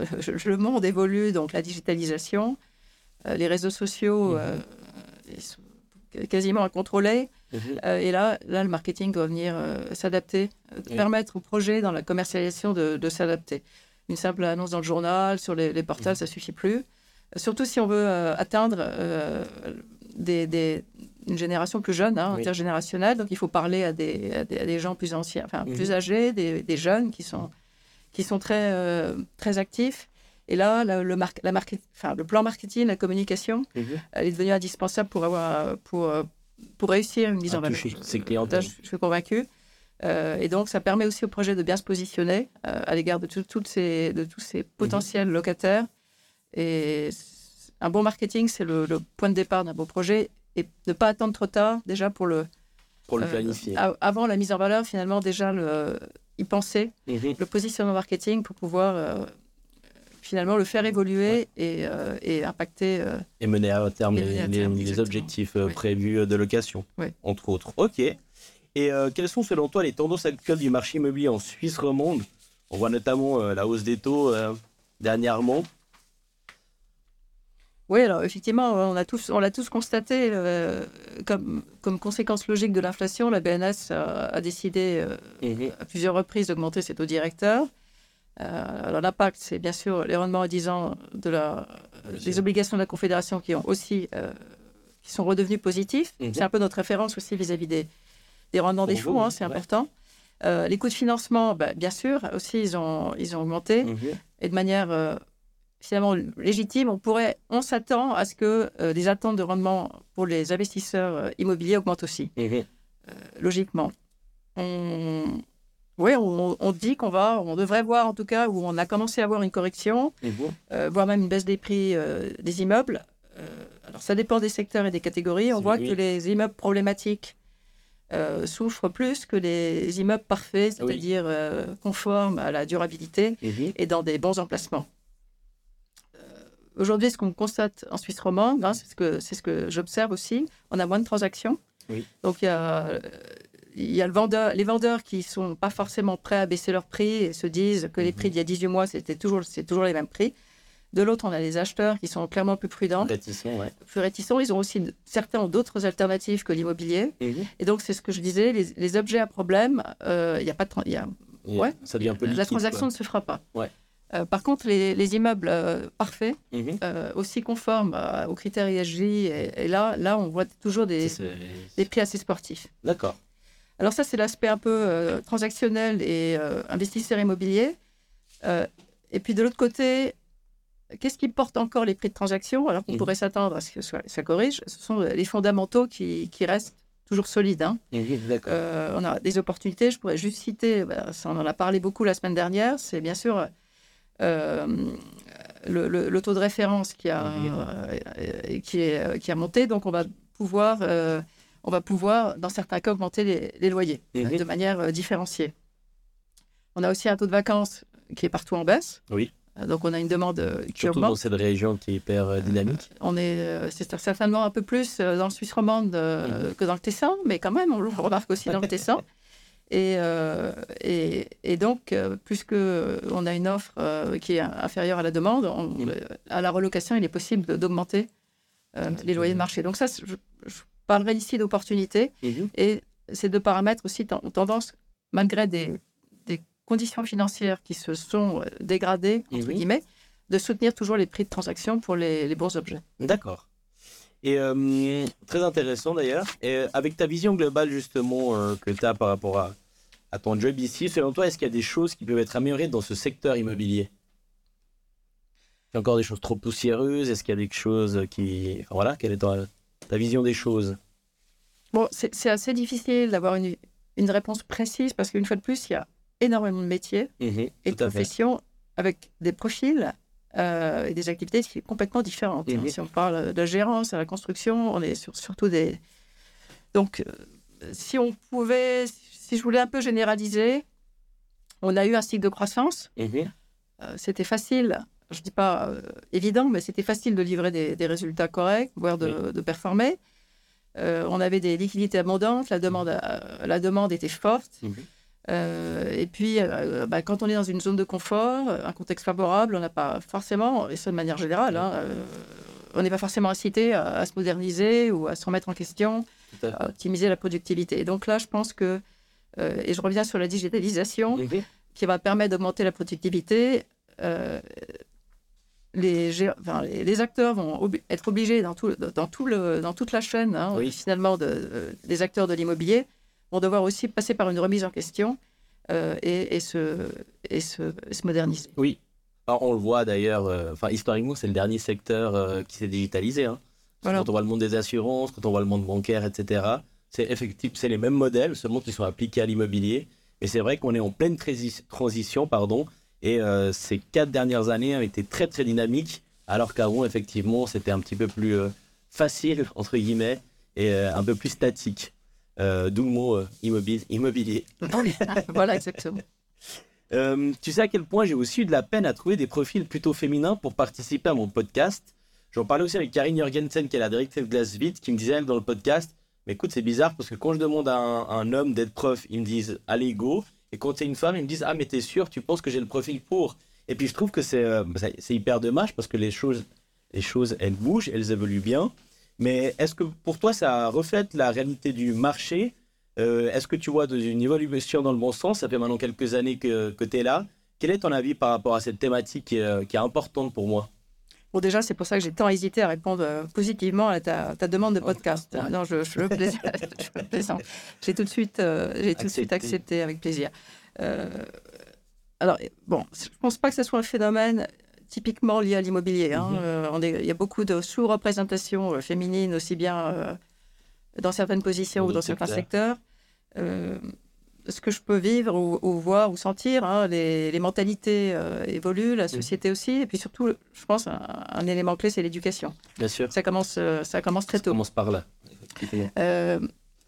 le, monde évolue, donc la digitalisation, les réseaux sociaux, mm-hmm quasiment. Mhm. Euh, et là, là, le marketing doit venir euh, s'adapter, euh, permettre au projet dans la commercialisation de, s'adapter. Une simple annonce dans le journal, sur les, portails, ça mhm. ça suffit plus. Surtout si on veut atteindre des, une génération plus jeune, hein, intergénérationnelle. Donc, il faut parler à des, à des, gens plus anciens, enfin mhm. plus âgés, des, jeunes qui sont, qui sont très, très actifs. Et là, le, la enfin, le plan marketing, la communication, mhm. elle est devenue indispensable pour, avoir, pour, pour réussir une mise en valeur. C'est clientèles. Je, suis convaincu. Euh, et donc, ça permet aussi au projet de bien se positionner euh, à l'égard de, toutes ces, de tous ces potentiels mhm. locataires. Et un bon marketing, c'est le, point de départ d'un beau projet. Et ne pas attendre trop tard, déjà pour le, pour le euh, planifier. avant la mise en valeur, finalement, déjà le, y penser, mhm. le positionnement marketing pour pouvoir finalement le faire évoluer et, et, impacter. Et mener à terme les, objectifs prévus de location, entre autres. Ok. Et quelles sont selon toi les tendances actuelles du marché immobilier en Suisse romande? On voit notamment la hausse des taux dernièrement. Oui, alors effectivement, on l'a tous, on tous constaté. comme, comme conséquence logique de l'inflation, la BNS a, décidé mhm. à plusieurs reprises d'augmenter ses taux directeurs. Euh, l'impact, c'est bien sûr les rendements à 10 ans de la, des obligations de la Confédération qui ont aussi euh, qui sont redevenus positifs. Mhm. C'est un peu notre référence aussi vis-à-vis des, des rendements des hein, c'est important. Euh, les coûts de financement, bah, bien sûr, aussi, ils ont, ils ont augmenté. Mhm. Et de manière euh, finalement légitime, on pourrait, on s'attend à ce que les attentes de rendement pour les investisseurs immobiliers augmentent aussi, mhm. logiquement. On, oui, on, dit qu'on va, on devrait voir en tout cas, où on a commencé à voir une correction, euh, voire même une baisse des prix euh, des immeubles. Euh, alors ça dépend des secteurs et des catégories. On voit que les immeubles problématiques souffrent plus que les immeubles parfaits, c'est-à-dire conformes à la durabilité mhm. et dans des bons emplacements. Aujourd'hui, ce qu'on constate en Suisse romande, hein, c'est ce que, ce que j'observe aussi, on a moins de transactions. Donc il y a il y a le vendeur, les vendeurs qui sont pas forcément prêts à baisser leurs prix et se disent que les prix mhm. d'il y a 18 mois, c'était toujours, c'est toujours les mêmes prix. De l'autre, on a les acheteurs qui sont clairement plus prudents. Réticents, ouais. Plus réticents. Ils ont aussi, certains ont d'autres alternatives que l'immobilier. Mhm. Et donc, c'est ce que je disais, les, objets à problème, euh, il n'y a pas de. Y a, ouais, ça devient un peu La transaction ne se fera pas. Ouais. Euh, par contre, les, immeubles euh, parfaits, mhm. aussi conformes aux critères ESG, et, là, là, on voit toujours des, des prix assez sportifs. D'accord. Alors ça, c'est l'aspect un peu euh, transactionnel et euh, investisseur immobilier. Euh, et puis de l'autre côté, qu'est-ce qui porte encore les prix de transaction alors qu'on mmh. pourrait s'attendre à ce que ça, corrige Ce sont les fondamentaux qui, restent toujours solides. Hein. Mmh, on a des opportunités, je pourrais juste citer, bah, on en a parlé beaucoup la semaine dernière, c'est bien sûr le, taux de référence qui a, mmh. qui, est, qui a monté, donc on va pouvoir on va pouvoir, dans certains cas, augmenter les, loyers de manière euh, différenciée. On a aussi un taux de vacances qui est partout en baisse. Oui. Euh, donc on a une demande euh, qui Surtout dans cette région qui est hyper dynamique. on est, c'est certainement un peu plus dans le Suisse romande mhm. que dans le Tessin, mais quand même, on le remarque aussi dans le Tessin. [LAUGHS] Et, et, donc, puisque on a une offre qui est inférieure à la demande, mhm. à la relocation, il est possible d'augmenter les loyers de marché. Donc ça, je, parlerai ici d'opportunités. Mhm. Et ces deux paramètres aussi ont tendance, malgré des, conditions financières qui se sont euh, dégradées, entre mhm. guillemets, de soutenir toujours les prix de transaction pour les, les bons objets. D'accord. Et euh, très intéressant d'ailleurs. Et euh, avec ta vision globale justement euh, que tu as par rapport à, à, ton job ici, selon toi, est-ce qu'il y a des choses qui peuvent être améliorées dans ce secteur immobilier? Il y a encore des choses trop poussiéreuses? Est-ce qu'il y a des choses qui... Enfin, voilà, quelle est ta, ta vision des choses? Bon, c'est assez difficile d'avoir une, une, réponse précise parce qu'une fois de plus, il y a énormément de métiers mmh, et de professions avec des profils euh, et des activités qui sont complètement différentes. Mmh. Si on parle de la gérance, à la construction, on est sur, surtout des. Donc, euh, si on pouvait, si je voulais un peu généraliser, on a eu un cycle de croissance. Mmh. Euh, c'était facile, je ne dis pas évident, mais c'était facile de livrer des, des, résultats corrects, voire de, performer. On avait des liquidités abondantes, la demande, la demande était forte. Euh, et puis, euh, bah, quand on est dans une zone de confort, euh, un contexte favorable, on n'a pas forcément, et ça de manière générale, hein, euh, on n'est pas forcément incité à, à, se moderniser ou à se remettre en question, à, à optimiser la productivité. Et donc là, je pense que, et je reviens sur la digitalisation, Mmh. qui va permettre d'augmenter la productivité. les, gé- enfin, les, les acteurs vont être obligés dans, tout, dans, tout le, dans toute la chaîne, hein, Oui. finalement, de, des acteurs de l'immobilier, vont devoir aussi passer par une remise en question euh, et, et, se, et, se, et se moderniser. Oui. Alors, on le voit d'ailleurs, euh, historiquement, c'est le dernier secteur euh, qui s'est digitalisé. hein. Voilà. Quand on voit le monde des assurances, quand on voit le monde bancaire, etc., c'est effectivement c'est les mêmes modèles, seulement qui sont appliqués à l'immobilier. Mais c'est vrai qu'on est en pleine transi- transition, pardon, et ces quatre dernières années ont été très très dynamiques, alors qu'avant, effectivement, c'était un petit peu plus facile, entre guillemets, et un peu plus statique. D'où le mot immobile, immobilier. [LAUGHS] voilà, exactement. Euh, tu sais à quel point j'ai aussi eu de la peine à trouver des profils plutôt féminins pour participer à mon podcast. J'en parlais aussi avec Karine Jorgensen, qui est la directrice de Glassvit, qui me disait elle, dans le podcast Mais écoute, c'est bizarre parce que quand je demande à un, à un homme d'être prof, ils me disent Allez, go. Et quand c'est une femme, ils me disent Ah, mais t'es sûr, tu penses que j'ai le profil pour? Et puis je trouve que c'est euh, c'est hyper dommage parce que les choses, les choses, elles bougent, elles évoluent bien. Mais est-ce que pour toi, ça reflète la réalité du marché? Euh, Est-ce que tu vois une évolution dans le bon sens? Ça fait maintenant quelques années que, que tu es là. Quel est ton avis par rapport à cette thématique qui est, euh, qui est importante pour moi? Bon, déjà, c'est pour ça que j'ai tant hésité à répondre euh, positivement à ta, ta demande de podcast. Non, je, je, plais- [LAUGHS] je plaisante. J'ai tout de suite, euh, j'ai tout de suite Accepté. avec plaisir. Euh, alors, bon, je pense pas que ce soit un phénomène typiquement lié à l'immobilier. hein. Mhm. Euh, il y a beaucoup de sous-représentation euh, féminine, aussi bien euh, dans certaines positions ou dans certains secteurs. Euh, ce que je peux vivre ou, ou voir ou sentir, hein, les, les mentalités euh, évoluent, la société aussi, et puis surtout, je pense, un, un élément clé, c'est l'éducation. Bien sûr. Ça commence, ça commence très Ça tôt. commence par là. Euh,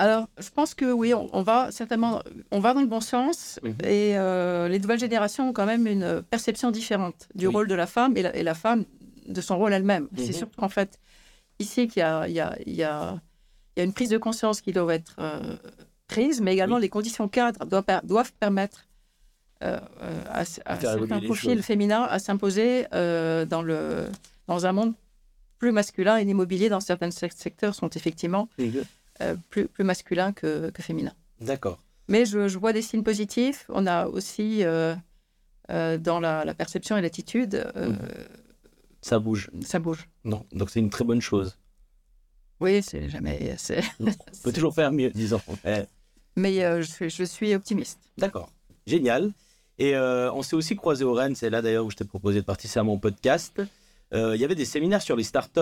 alors, je pense que oui, on, on va certainement, on va dans le bon sens, et euh, les nouvelles générations ont quand même une perception différente du Oui. rôle de la femme et la, et la femme de son rôle elle-même. Mhm. C'est surtout en fait ici qu'il y a, il y, a, il y, a, il y a une prise de conscience qui doit être euh, prise, mais également Oui. les conditions cadres doivent, per- doivent permettre euh, à, certains profils féminins à s'imposer dans, le, dans un monde plus masculin et l'immobilier dans certains sec- secteurs sont effectivement euh, plus, plus masculins que, que féminins. D'accord. Mais je, je vois des signes positifs. On a aussi euh, euh, dans la, la perception et l'attitude. Ça bouge. ça bouge. Non. Donc c'est une très bonne chose. Oui, c'est jamais. On [LAUGHS] peut toujours faire mieux, disons. Mais je, je suis optimiste. D'accord. Génial. Et on s'est aussi croisé au Rennes, c'est là d'ailleurs où je t'ai proposé de participer à mon podcast. Il y avait des séminaires sur les startups.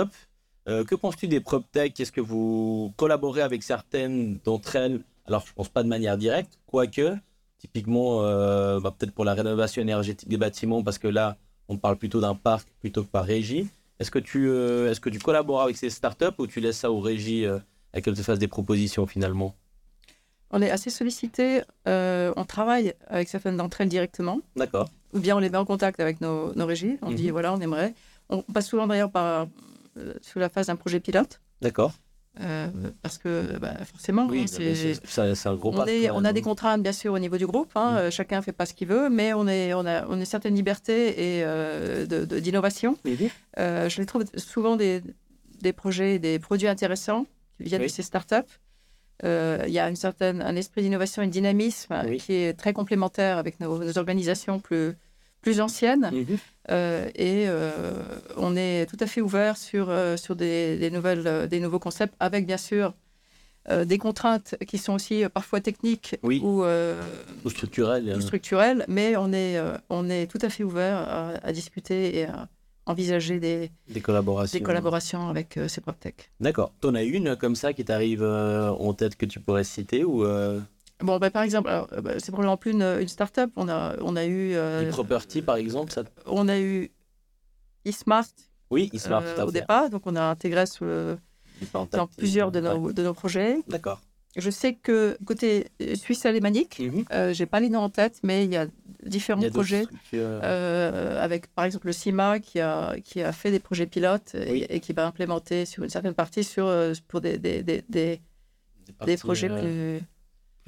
Euh, que penses-tu des PropTech Est-ce que vous collaborez avec certaines d'entre elles? Alors, je pense pas de manière directe, quoique, typiquement, euh, bah, peut-être pour la rénovation énergétique des bâtiments, parce que là, on parle plutôt d'un parc plutôt que par régie. Est-ce que, tu, euh, est-ce que tu collabores avec ces startups ou tu laisses ça aux régies à qu'elles te fassent des propositions finalement? On est assez sollicité. on travaille avec certaines d'entre elles directement. D'accord. Ou bien on les met en contact avec nos, nos régies. On Mhm. dit voilà, on aimerait. On passe souvent d'ailleurs par sous la phase d'un projet pilote. D'accord. euh, parce que bah, forcément, Oui, hein, mais c'est- un gros on, est- on a des hein. contraintes, bien sûr, au niveau du groupe. hein, Mm. euh, chacun ne fait pas ce qu'il veut, mais on, est, on, a, on a une certaine liberté et, euh, de- de- d'innovation. Euh, je les trouve souvent des, des projets, des produits intéressants qui viennent Oui. de ces startups. Euh, Il y a une certaine, un esprit d'innovation et de dynamisme Oui. qui est très complémentaire avec nos, nos organisations plus, plus anciennes. Mhm. Euh, et euh, on est tout à fait ouvert sur, euh, sur des, des nouvelles, des nouveaux concepts, avec bien sûr euh, des contraintes qui sont aussi parfois techniques Oui. ou, Ou structurel. ou euh, structurelles, mais on est, on est tout à fait ouvert à, à discuter et à envisager des, Des collaborations. des collaborations avec ces PropTech. D'accord. T'en as une comme ça qui t'arrive en tête que tu pourrais citer ou Bon, bah, par exemple, euh, bah, c'est probablement plus une, une start-up. On a, on a eu, euh, property par exemple ça... on a eu eSmart Oui, Ismart, euh, au départ, donc on a intégré sous le- Dans plusieurs de Ouais. nos, de nos projets. D'accord. Je sais que côté euh, suisse alémanique, Mhm. euh, j'ai pas les noms en tête, mais il y a différents Il y a d'autres projets. euh, avec par exemple le CIMA qui a, qui a fait des projets pilotes et, Oui. et qui va implémenter sur une certaine partie sur, pour des, des, des, des- projets plus,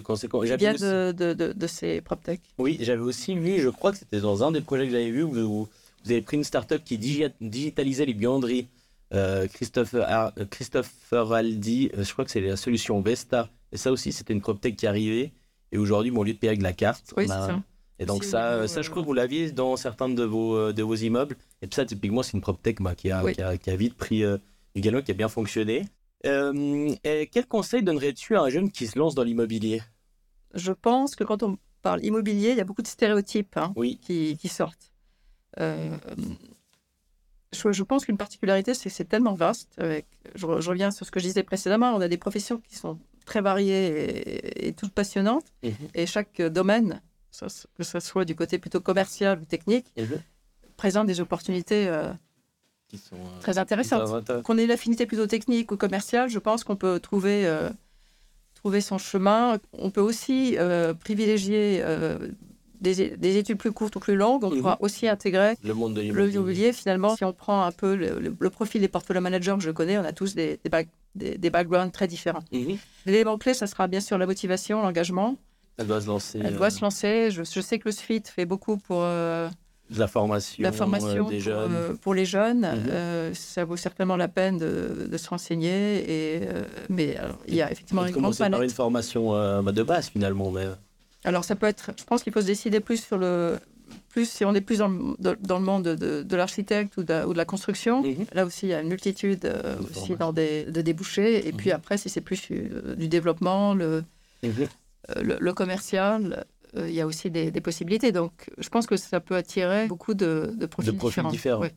qui J'avais aussi- de, de, de, de ces PropTech. Oui, j'avais aussi vu, je crois que c'était dans un des projets que j'avais vu, où vous, vous avez pris une start-up qui digi- digitalisait les buanderies. Euh, Christopher, Ar- Christopher Aldi, euh, je crois que c'est la solution Vesta. Et ça aussi, c'était une PropTech qui arrivait. Et aujourd'hui, bon, au lieu de payer avec la carte, Oui, on c'est a- ça. Et donc ça, euh, ça, je crois que vous l'aviez dans certains de vos, euh, de vos immeubles. Et ça, typiquement, c'est une PropTech bah, qui, a, Oui. qui, a, qui a vite pris du galon, qui a bien fonctionné. Et quel conseil donnerais-tu à un jeune qui se lance dans l'immobilier? Je pense que quand on parle immobilier, il y a beaucoup de stéréotypes hein, Oui. qui, qui sortent. Euh, je, je pense qu'une particularité, c'est que c'est tellement vaste. Avec, je, re- je reviens sur ce que je disais précédemment, on a des professions qui sont très variées et, et toutes passionnantes. Mhm. Et chaque euh, domaine, que ce soit du côté plutôt commercial ou technique, présente des opportunités euh, Qui sont, euh, très intéressantes. Qu'on ait une affinité plutôt technique ou commerciale, je pense qu'on peut trouver, trouver son chemin. On peut aussi euh, privilégier euh, des, des études plus courtes ou plus longues. On Mhm. pourra aussi intégrer Le monde de l'immobilier. immobilier. Finalement, si on prend un peu le, le- le profil des portfolio managers que je connais, on a tous des, des, back- des- des backgrounds très différents. Mhm. L'élément clé, ça sera bien sûr la motivation, l'engagement. Elle doit se lancer. Elle euh, doit se lancer. Je, je sais que le SFIT fait beaucoup pour euh, la formation, la formation euh, des pour, jeunes. euh, pour les jeunes. Mhm. Euh, ça vaut certainement la peine de, de se renseigner. Et, mais alors, il y a effectivement une grande par une formation bah, de base finalement. Mais... Alors ça peut être, je pense qu'il faut se décider plus sur le, plus si on est plus dans le, dans le monde de, de- l'architecte ou de, la- ou de la construction. Mhm. Là aussi, il y a une multitude euh, De aussi dans des, de débouchés. Et puis Mhm. après, si c'est plus euh, du développement, le, euh, le, le commercial, euh, il y a aussi des, des possibilités. Donc, je pense que ça peut attirer beaucoup de, de profils, De profils différents. différents. Oui.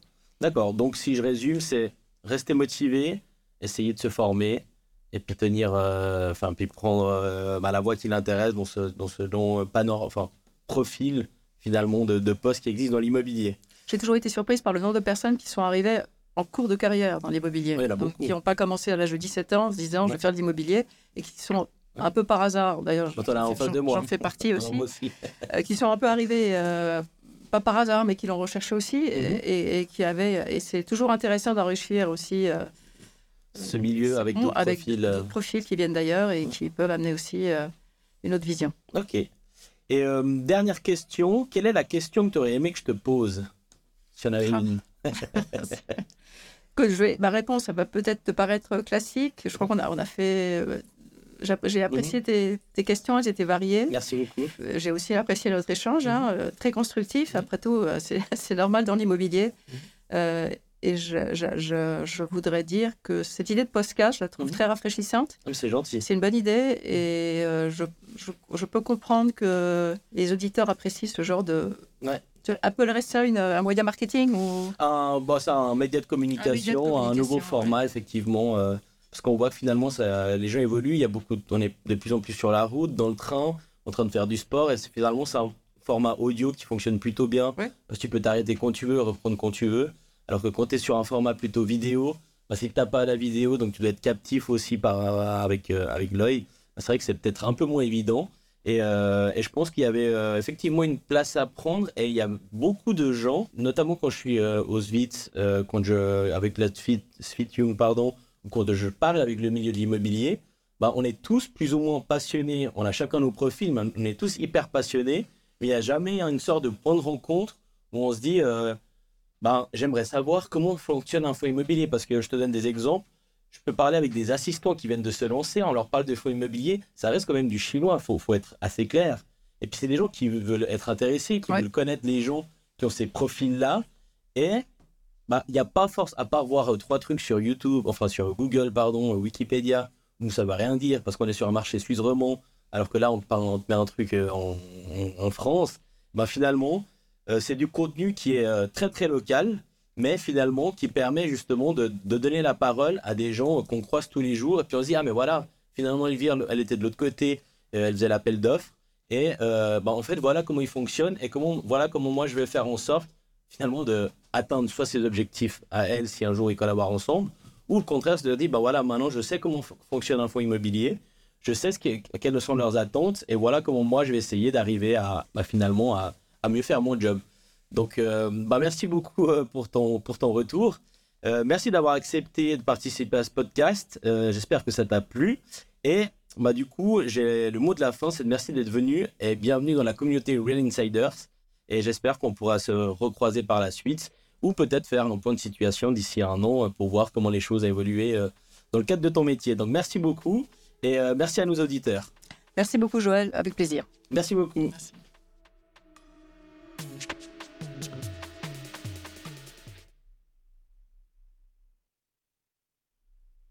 D'accord. Donc si je résume, c'est rester motivé, essayer de se former et puis tenir, euh, enfin puis prendre euh, bah, la voie qui l'intéresse dans ce dans ce dont panor- enfin profil finalement de, de poste qui existe dans l'immobilier. J'ai toujours été surprise par le nombre de personnes qui sont arrivées en cours de carrière dans l'immobilier. Oui, Donc, qui n'ont pas commencé à l'âge de 17 ans en se disant je vais faire de l'immobilier et qui sont un peu par hasard, d'ailleurs, j'en- fais partie aussi, Moi aussi. euh, qui sont un peu arrivés, euh, pas par hasard, mais qui l'ont recherché aussi, et- Mhm. et, et qui avaient. Et c'est toujours intéressant d'enrichir aussi euh, Ce milieu avec d'autres avec profils. d'autres profils qui viennent d'ailleurs et qui peuvent amener aussi une autre vision. Ok. Et dernière question, quelle est la question que tu aurais aimé que je te pose Si y en avait Ah. une? [LAUGHS] Que je vais, ma réponse, ça va peut-être te paraître classique. Je crois qu'on a, on a fait. J'ai apprécié tes, tes questions, elles étaient variées. Merci beaucoup. Euh, J'ai aussi apprécié notre échange, hein, euh, très constructif. Après tout, euh, c'est [LAUGHS] normal dans l'immobilier. Euh, et je, je- je- je voudrais dire que cette idée de podcast, je la trouve Mhm. très rafraîchissante. Ah, C'est gentil. C'est une bonne idée et euh, je, je- je peux comprendre que les auditeurs apprécient ce genre de. Ouais. Tu appellerais ça une, un moyen marketing ou? Un, ça, un média de communication, un, communication, nouveau ouais. format, effectivement. euh, parce qu'on voit que finalement, ça, les gens évoluent. Il y a beaucoup, de- on est de plus en plus sur la route, dans le train, en train de faire du sport. Et finalement, c'est un format audio qui fonctionne plutôt bien. Ouais. Parce que tu peux t'arrêter quand tu veux, reprendre quand tu veux. Alors que quand tu es sur un format plutôt vidéo, bah, c'est que tu n'as pas la vidéo, donc tu dois être captif aussi par, avec, euh, avec l'œil. C'est vrai que c'est peut-être un peu moins évident. Et, euh, et je pense qu'il y avait euh, effectivement une place à prendre. Et il y a beaucoup de gens, notamment quand je suis euh, au SVIT, euh, quand je, avec la SVIT, SVIT Young, pardon, ou quand je parle avec le milieu de l'immobilier, bah, on est tous plus ou moins passionnés. On a chacun nos profils, mais on est tous hyper passionnés. Mais il n'y a jamais une sorte de point de rencontre où on se dit euh, ben, j'aimerais savoir comment fonctionne un fonds immobilier. Parce que je te donne des exemples. Je peux parler avec des assistants qui viennent de se lancer, on leur parle de fonds immobiliers, ça reste quand même du chinois, il faut, faut être assez clair. Et puis c'est des gens qui veulent être intéressés, qui Ouais. veulent connaître les gens qui ont ces profils-là. Et bah, il n'y a pas force, à part voir euh, trois trucs sur YouTube, enfin sur Google, pardon, euh, Wikipédia, où ça va rien dire parce qu'on est sur un marché suisse romand, alors que là, on, parle, on te met un truc euh, en, en, France. Bah, finalement, c'est du contenu qui est très très local, mais finalement qui permet justement de, de donner la parole à des gens qu'on croise tous les jours. Et puis on se dit, ah mais voilà, finalement Elvire, elle était de l'autre côté, elle faisait l'appel d'offres. Et bah, en fait, voilà comment il fonctionne et comment, voilà comment moi je vais faire en sorte finalement de atteindre soit ses objectifs à elle si un jour ils collaborent ensemble, ou le contraire, c'est de dire, bah voilà, maintenant je sais comment fonctionne un fonds immobilier, je sais ce quelles sont leurs attentes, et voilà comment moi je vais essayer d'arriver à bah, finalement à, mieux faire mon job. Donc, euh, bah, merci beaucoup euh, pour, ton, pour ton retour. Euh, merci d'avoir accepté de participer à ce podcast. J'espère que ça t'a plu. Et bah, du coup, le mot de la fin, c'est de merci d'être venu et bienvenue dans la communauté Real Insiders. Et j'espère qu'on pourra se recroiser par la suite ou peut-être faire un point de situation d'ici un an euh, pour voir comment les choses ont évolué euh, dans le cadre de ton métier. Donc merci beaucoup et euh, merci à nos auditeurs. Merci beaucoup Joël, avec plaisir. Merci beaucoup.